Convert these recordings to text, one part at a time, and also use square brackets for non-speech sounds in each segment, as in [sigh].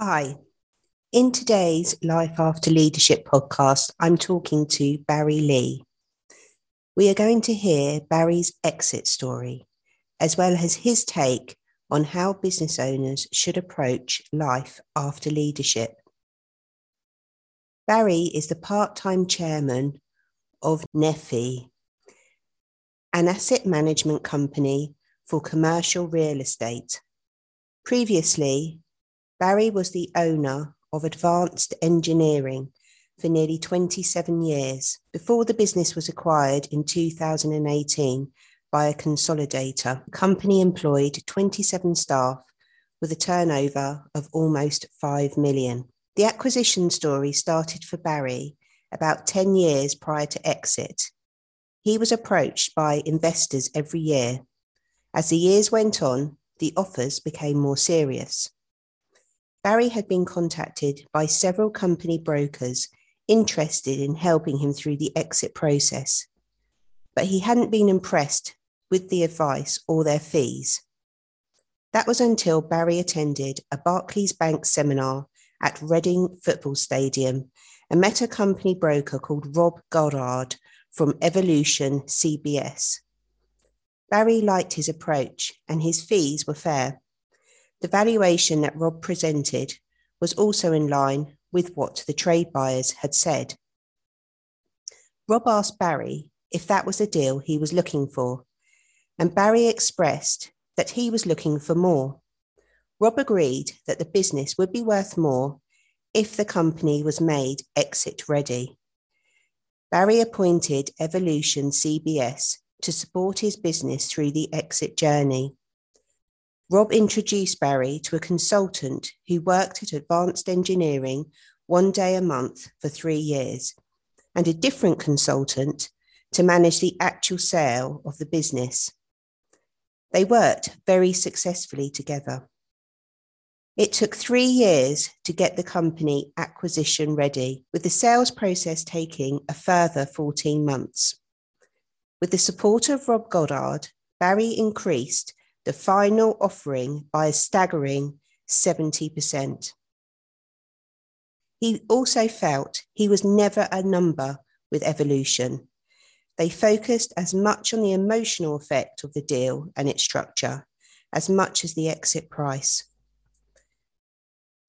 Hi. In today's Life After Leadership podcast, I'm talking to Barry Lea. We are going to hear Barry's exit story, as well as his take on how business owners should approach life after leadership. Barry is the part time chairman of NEFI, an asset management company for commercial real estate. Previously, Barry was the owner of Advanced Engineering for nearly 27 years before the business was acquired in 2018 by a consolidator. The company employed 27 staff with a turnover of almost 5 million. The acquisition story started for Barry about 10 years prior to exit. He was approached by investors every year. As the years went on, the offers became more serious. Barry had been contacted by several company brokers interested in helping him through the exit process, but he hadn't been impressed with the advice or their fees. That was until Barry attended a Barclays Bank seminar at Reading Football Stadium and met a company broker called Rob Goddard from Evolution CBS. Barry liked his approach and his fees were fair. The valuation that Rob presented was also in line with what the trade buyers had said. Rob asked Barry if that was the deal he was looking for, and Barry expressed that he was looking for more. Rob agreed that the business would be worth more if the company was made exit ready. Barry appointed Evolution CBS to support his business through the exit journey. Rob introduced Barry to a consultant who worked at advanced engineering one day a month for three years, and a different consultant to manage the actual sale of the business. They worked very successfully together. It took three years to get the company acquisition ready, with the sales process taking a further 14 months. With the support of Rob Goddard, Barry increased the final offering by a staggering 70%. He also felt he was never a number with evolution. They focused as much on the emotional effect of the deal and its structure as much as the exit price.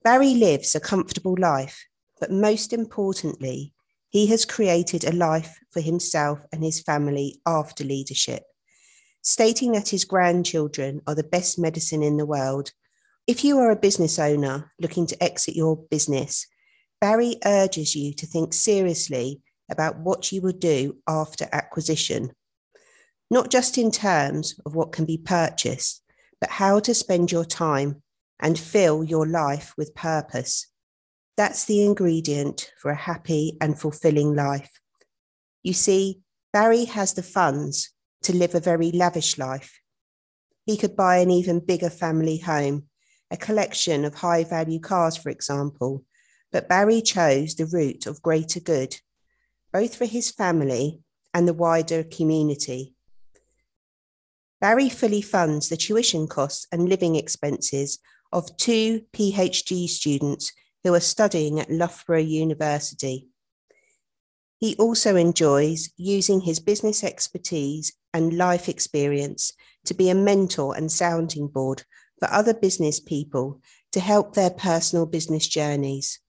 Barry lives a comfortable life, but most importantly, he has created a life for himself and his family after leadership stating that his grandchildren are the best medicine in the world. If you are a business owner looking to exit your business, Barry urges you to think seriously about what you will do after acquisition, not just in terms of what can be purchased, but how to spend your time and fill your life with purpose. That's the ingredient for a happy and fulfilling life. You see, Barry has the funds to live a very lavish life. He could buy an even bigger family home, a collection of high value cars, for example, but Barry chose the route of greater good, both for his family and the wider community. Barry fully funds the tuition costs and living expenses of two PhD students who are studying at Loughborough University. He also enjoys using his business expertise and life experience to be a mentor and sounding board for other business people to help their personal business journeys.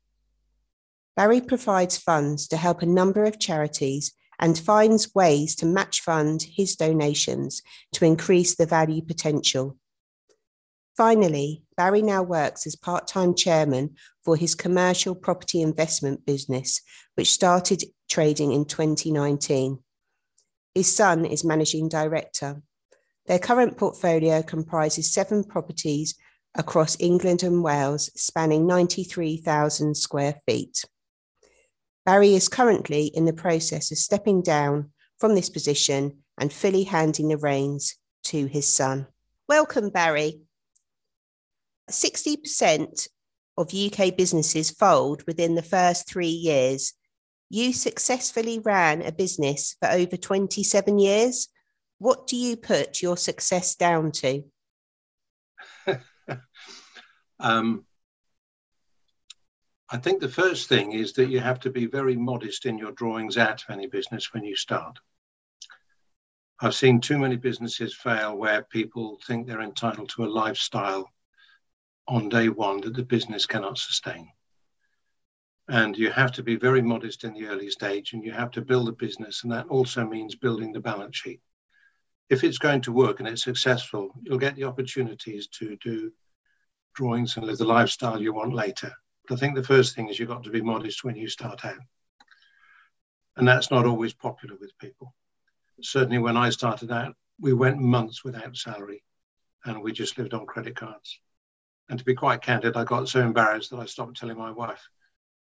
Barry provides funds to help a number of charities and finds ways to match fund his donations to increase the value potential. Finally, Barry now works as part time chairman for his commercial property investment business, which started trading in 2019. His son is managing director. Their current portfolio comprises seven properties across England and Wales, spanning 93,000 square feet. Barry is currently in the process of stepping down from this position and fully handing the reins to his son. Welcome, Barry. 60% of UK businesses fold within the first three years. You successfully ran a business for over 27 years. What do you put your success down to? [laughs] um, I think the first thing is that you have to be very modest in your drawings out of any business when you start. I've seen too many businesses fail where people think they're entitled to a lifestyle on day one that the business cannot sustain. And you have to be very modest in the early stage and you have to build a business. And that also means building the balance sheet. If it's going to work and it's successful, you'll get the opportunities to do drawings and live the lifestyle you want later. But I think the first thing is you've got to be modest when you start out. And that's not always popular with people. Certainly, when I started out, we went months without salary and we just lived on credit cards. And to be quite candid, I got so embarrassed that I stopped telling my wife.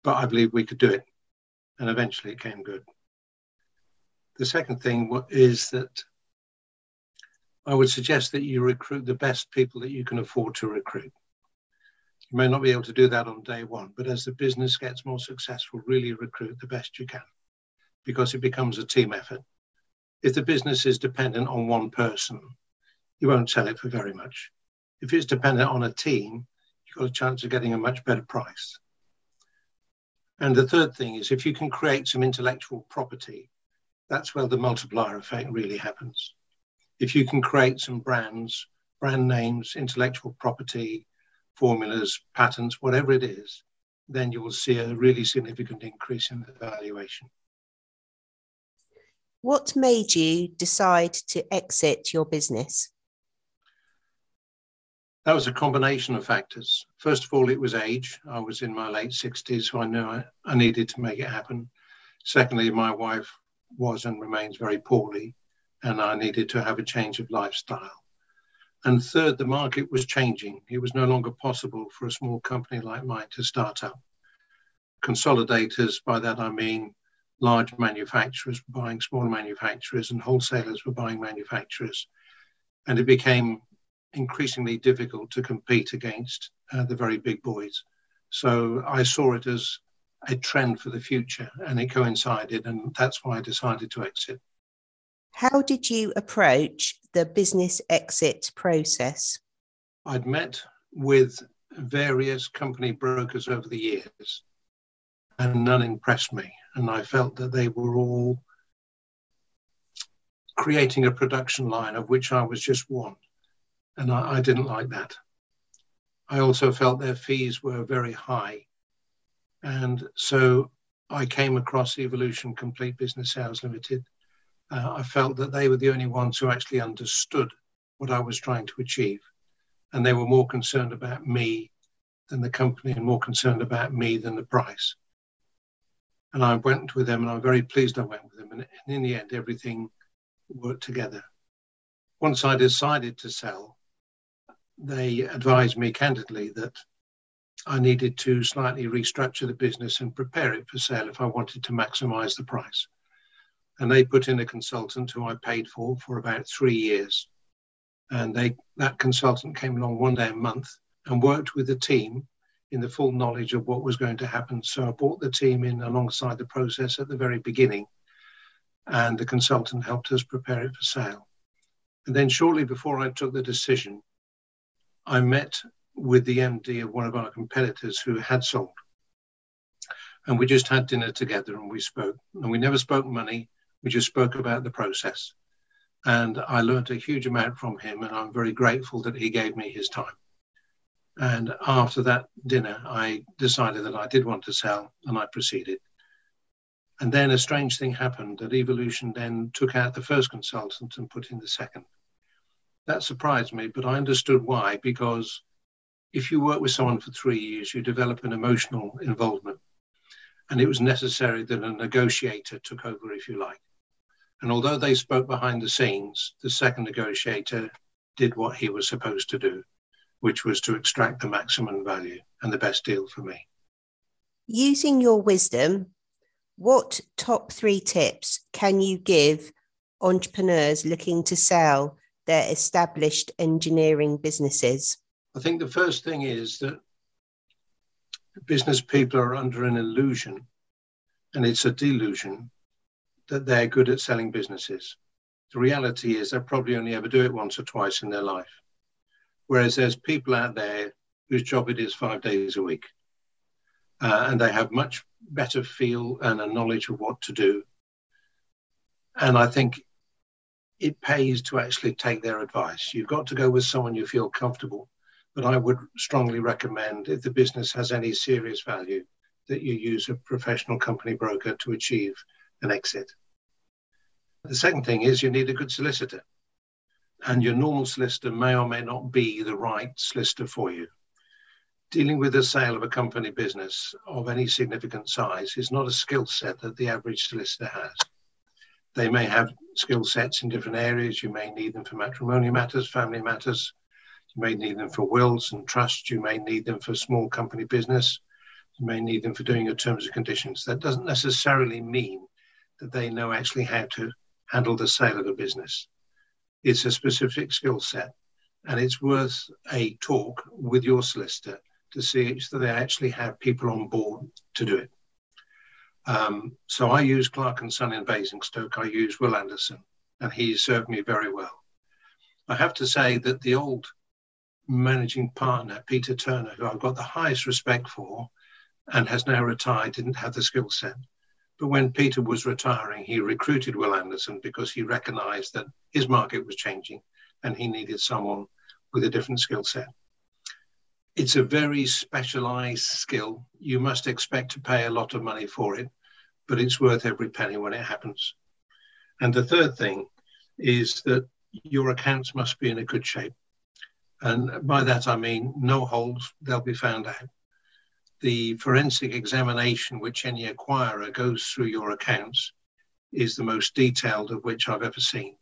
But I believe we could do it. And eventually it came good. The second thing is that I would suggest that you recruit the best people that you can afford to recruit. You may not be able to do that on day one, but as the business gets more successful, really recruit the best you can because it becomes a team effort. If the business is dependent on one person, you won't sell it for very much. If it's dependent on a team, you've got a chance of getting a much better price. And the third thing is if you can create some intellectual property, that's where the multiplier effect really happens. If you can create some brands, brand names, intellectual property, formulas, patents, whatever it is, then you will see a really significant increase in the valuation. What made you decide to exit your business? That was a combination of factors. First of all, it was age. I was in my late 60s, so I knew I, I needed to make it happen. Secondly, my wife was and remains very poorly, and I needed to have a change of lifestyle. And third, the market was changing. It was no longer possible for a small company like mine to start up. Consolidators, by that I mean large manufacturers were buying smaller manufacturers and wholesalers were buying manufacturers. And it became increasingly difficult to compete against uh, the very big boys. So I saw it as a trend for the future and it coincided, and that's why I decided to exit. How did you approach the business exit process? I'd met with various company brokers over the years, and none impressed me. And I felt that they were all creating a production line of which I was just one. And I, I didn't like that. I also felt their fees were very high. And so I came across Evolution Complete Business Sales Limited uh, I felt that they were the only ones who actually understood what I was trying to achieve. And they were more concerned about me than the company and more concerned about me than the price. And I went with them and I'm very pleased I went with them. And in the end, everything worked together. Once I decided to sell, they advised me candidly that I needed to slightly restructure the business and prepare it for sale if I wanted to maximize the price and they put in a consultant who I paid for for about three years. And they that consultant came along one day a month and worked with the team in the full knowledge of what was going to happen. So I brought the team in alongside the process at the very beginning, and the consultant helped us prepare it for sale. And then shortly before I took the decision, I met with the MD of one of our competitors who had sold. And we just had dinner together and we spoke. And we never spoke money we just spoke about the process. And I learned a huge amount from him, and I'm very grateful that he gave me his time. And after that dinner, I decided that I did want to sell, and I proceeded. And then a strange thing happened that Evolution then took out the first consultant and put in the second. That surprised me, but I understood why, because if you work with someone for three years, you develop an emotional involvement. And it was necessary that a negotiator took over, if you like. And although they spoke behind the scenes, the second negotiator did what he was supposed to do, which was to extract the maximum value and the best deal for me. Using your wisdom, what top three tips can you give entrepreneurs looking to sell their established engineering businesses? I think the first thing is that business people are under an illusion, and it's a delusion, that they're good at selling businesses. The reality is they'll probably only ever do it once or twice in their life. Whereas there's people out there whose job it is five days a week. uh, and they have much better feel and a knowledge of what to do. And I think it pays to actually take their advice. You've got to go with someone you feel comfortable. But I would strongly recommend if the business has any serious value that you use a professional company broker to achieve an exit. The second thing is you need a good solicitor. And your normal solicitor may or may not be the right solicitor for you. Dealing with the sale of a company business of any significant size is not a skill set that the average solicitor has. They may have skill sets in different areas. You may need them for matrimonial matters, family matters. You may need them for wills and trusts. You may need them for small company business. You may need them for doing your terms and conditions. That doesn't necessarily mean that they know actually how to handle the sale of a business. It's a specific skill set, and it's worth a talk with your solicitor to see if they actually have people on board to do it. Um, so I use Clarke and Son in Basingstoke. I use Will Anderson, and he served me very well. I have to say that the old managing partner, Peter Turner, who I've got the highest respect for and has now retired, didn't have the skill set. But when Peter was retiring, he recruited Will Anderson because he recognized that his market was changing and he needed someone with a different skill set. It's a very specialized skill. You must expect to pay a lot of money for it, but it's worth every penny when it happens. And the third thing is that your accounts must be in a good shape. And by that I mean no holes, they'll be found out. The forensic examination which any acquirer goes through your accounts is the most detailed of which I've ever seen.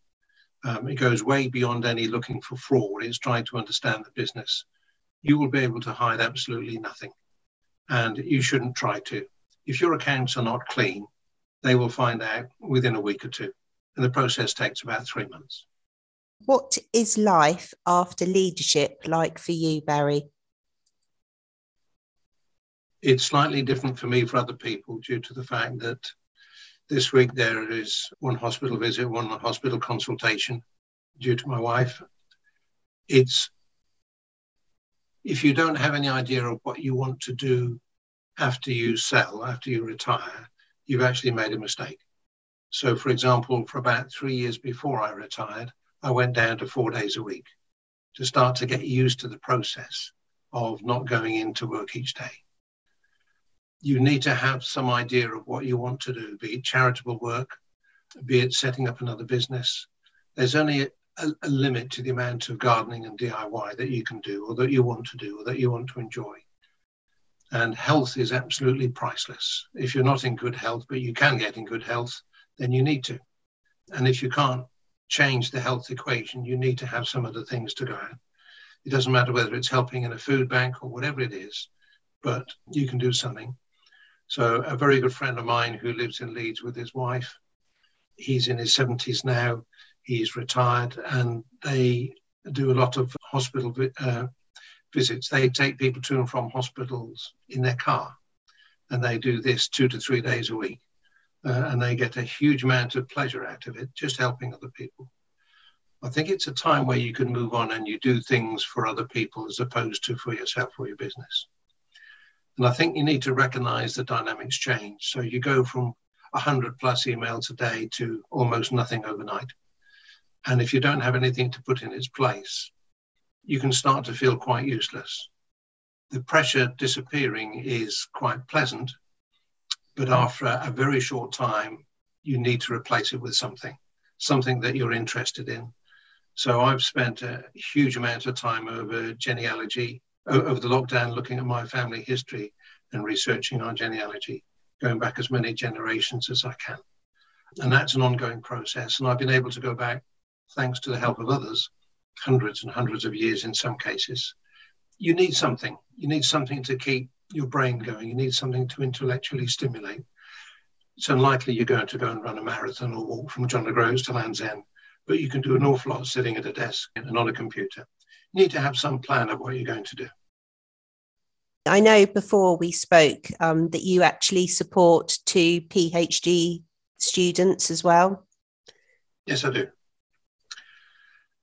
Um, it goes way beyond any looking for fraud. It's trying to understand the business you will be able to hide absolutely nothing. And you shouldn't try to. If your accounts are not clean, they will find out within a week or two. And the process takes about three months. What is life after leadership like for you, Barry? It's slightly different for me for other people due to the fact that this week there is one hospital visit, one hospital consultation due to my wife. It's if you don't have any idea of what you want to do after you sell, after you retire, you've actually made a mistake. So, for example, for about three years before I retired, I went down to four days a week to start to get used to the process of not going into work each day. You need to have some idea of what you want to do, be it charitable work, be it setting up another business. There's only a, a, limit to the amount of gardening and DIY that you can do, or that you want to do, or that you want to enjoy. And health is absolutely priceless. If you're not in good health, but you can get in good health, then you need to. And if you can't change the health equation, you need to have some other things to go at. It doesn't matter whether it's helping in a food bank or whatever it is, but you can do something. So, a very good friend of mine who lives in Leeds with his wife, he's in his 70s now he's retired, and they do a lot of hospital uh, visits. They take people to and from hospitals in their car, and they do this two to three days a week. Uh, and they get a huge amount of pleasure out of it, just helping other people. I think it's a time where you can move on and you do things for other people as opposed to for yourself or your business. And I think you need to recognize the dynamics change. So you go from 100 plus emails a day to almost nothing overnight. And if you don't have anything to put in its place, you can start to feel quite useless. The pressure disappearing is quite pleasant, but after a very short time, you need to replace it with something, something that you're interested in. So I've spent a huge amount of time over genealogy, over the lockdown, looking at my family history and researching our genealogy, going back as many generations as I can. And that's an ongoing process. And I've been able to go back thanks to the help of others, hundreds and hundreds of years in some cases. You need something. You need something to keep your brain going. You need something to intellectually stimulate. It's unlikely you're going to go and run a marathon or walk from John O'Groats to Land's End, but you can do an awful lot sitting at a desk and on a computer. You need to have some plan of what you're going to do. I know before we spoke um, that you actually support two PhD students as well. Yes, I do.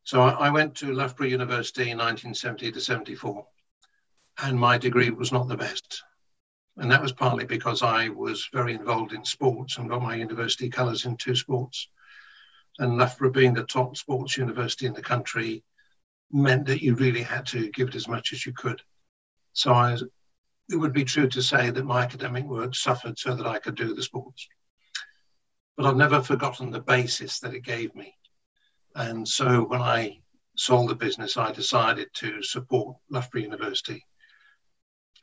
So I, I went to Loughborough University in 1970 to 74, and my degree was not the best. And that was partly because I was very involved in sports and got my university colours in two sports. And Loughborough being the top sports university in the country meant that you really had to give it as much as you could. So I, it would be true to say that my academic work suffered so that I could do the sports. But I've never forgotten the basis that it gave me. And so when I sold the business, I decided to support Loughborough University.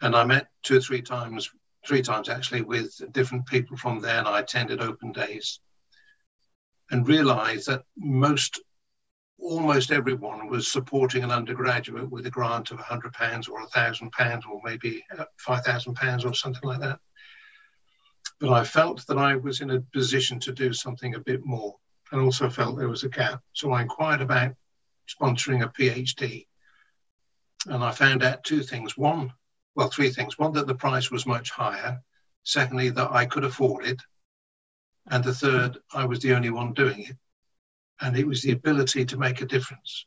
And I met two or three times, three times actually, with different people from there, and I attended open days and realized that most almost everyone was supporting an undergraduate with a grant of £100 or £1,000 or maybe uh, £5,000 or something like that. But I felt that I was in a position to do something a bit more and also felt there was a gap. So I inquired about sponsoring a PhD. And I found out two things. One, well, three things. One, that the price was much higher. Secondly, that I could afford it. And the third, I was the only one doing it and it was the ability to make a difference.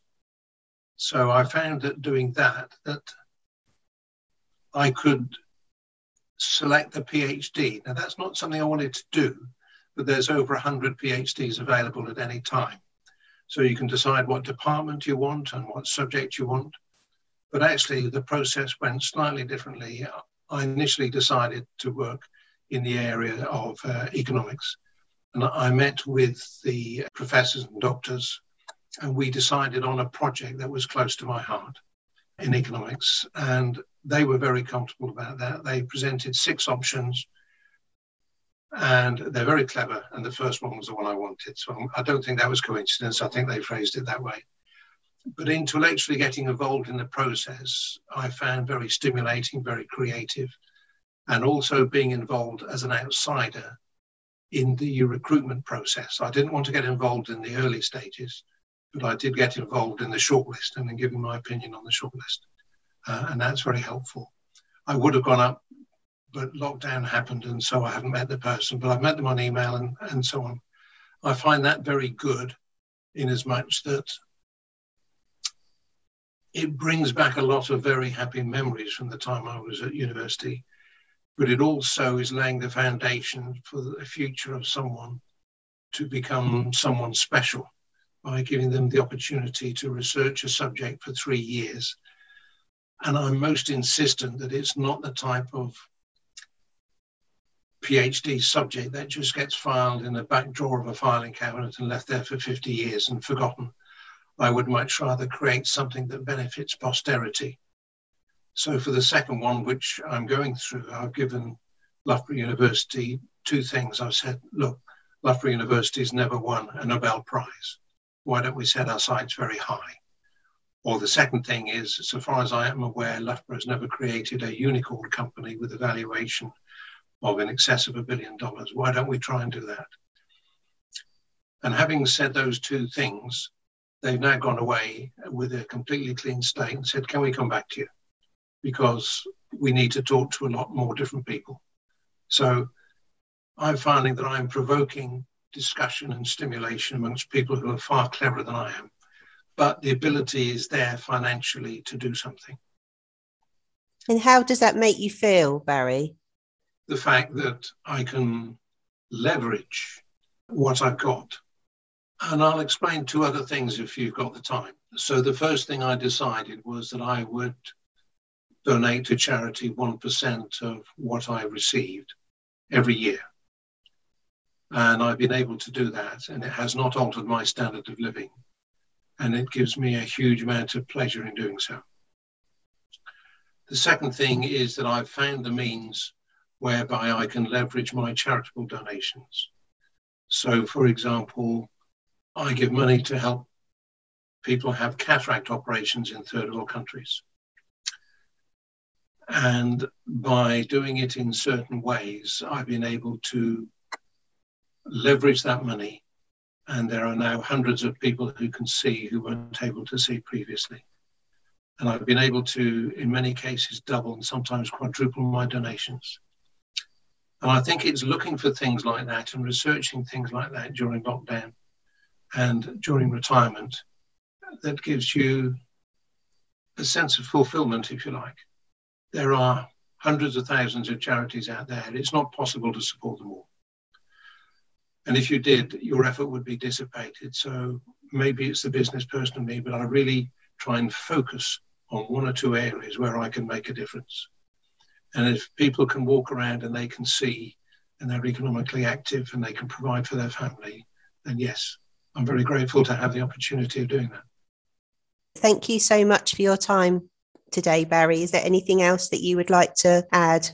So I found that doing that, that I could select the PhD. Now that's not something I wanted to do, but there's over 100 PhDs available at any time. So you can decide what department you want and what subject you want. But actually, the process went slightly differently. I initially decided to work in the area of uh, economics and I met with the professors and doctors, and we decided on a project that was close to my heart in economics. And they were very comfortable about that. They presented six options, and they're very clever. And the first one was the one I wanted. So I don't think that was coincidence. I think they phrased it that way. But intellectually getting involved in the process, I found very stimulating, very creative, and also being involved as an outsider in the recruitment process. I didn't want to get involved in the early stages, but I did get involved in the shortlist and then giving my opinion on the shortlist. Uh, and that's very helpful. I would have gone up, but lockdown happened, and so I haven't met the person, but I've met them on email and, and so on. I find that very good in as much that it brings back a lot of very happy memories from the time I was at university but it also is laying the foundation for the future of someone to become mm-hmm. someone special by giving them the opportunity to research a subject for three years. And I'm most insistent that it's not the type of PhD subject that just gets filed in the back drawer of a filing cabinet and left there for 50 years and forgotten. I would much rather create something that benefits posterity so for the second one, which I'm going through, I've given Loughborough University two things. I've said, look, Loughborough University has never won a Nobel Prize. Why don't we set our sights very high? Or the second thing is, so far as I am aware, Loughborough has never created a unicorn company with a valuation of in excess of a billion dollars. Why don't we try and do that? And having said those two things, they've now gone away with a completely clean slate and said, can we come back to you? because we need to talk to a lot more different people. So I'm finding that I'm provoking discussion and stimulation amongst people who are far cleverer than I am, but the ability is there financially to do something. And how does that make you feel, Barry? The fact that I can leverage what I've got. And I'll explain two other things if you've got the time. So, the first thing I decided was that I would donate to charity 1% of what I received every year. And I've been able to do that, and it has not altered my standard of living. And it gives me a huge amount of pleasure in doing so. The second thing is that I've found the means whereby I can leverage my charitable donations. So, for example, I give money to help people have cataract operations in third world countries. And by doing it in certain ways, I've been able to leverage that money. And there are now hundreds of people who can see who weren't able to see previously. And I've been able to, in many cases, double and sometimes quadruple my donations. And I think it's looking for things like that and researching things like that during lockdown and during retirement that gives you a sense of fulfillment, if you like there are hundreds of thousands of charities out there. It's not possible to support them all. And if you did, your effort would be dissipated. So maybe it's the business person in me, but I really try and focus on one or two areas where I can make a difference. And if people can walk around and they can see and they're economically active and they can provide for their family, then yes, I'm very grateful to have the opportunity of doing that. Thank you so much for your time today, Barry. Is there anything else that you would like to add?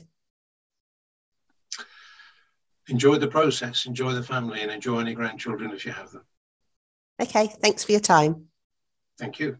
Enjoy the process, enjoy the family, and enjoy any grandchildren if you have them. Okay, thanks for your time. Thank you.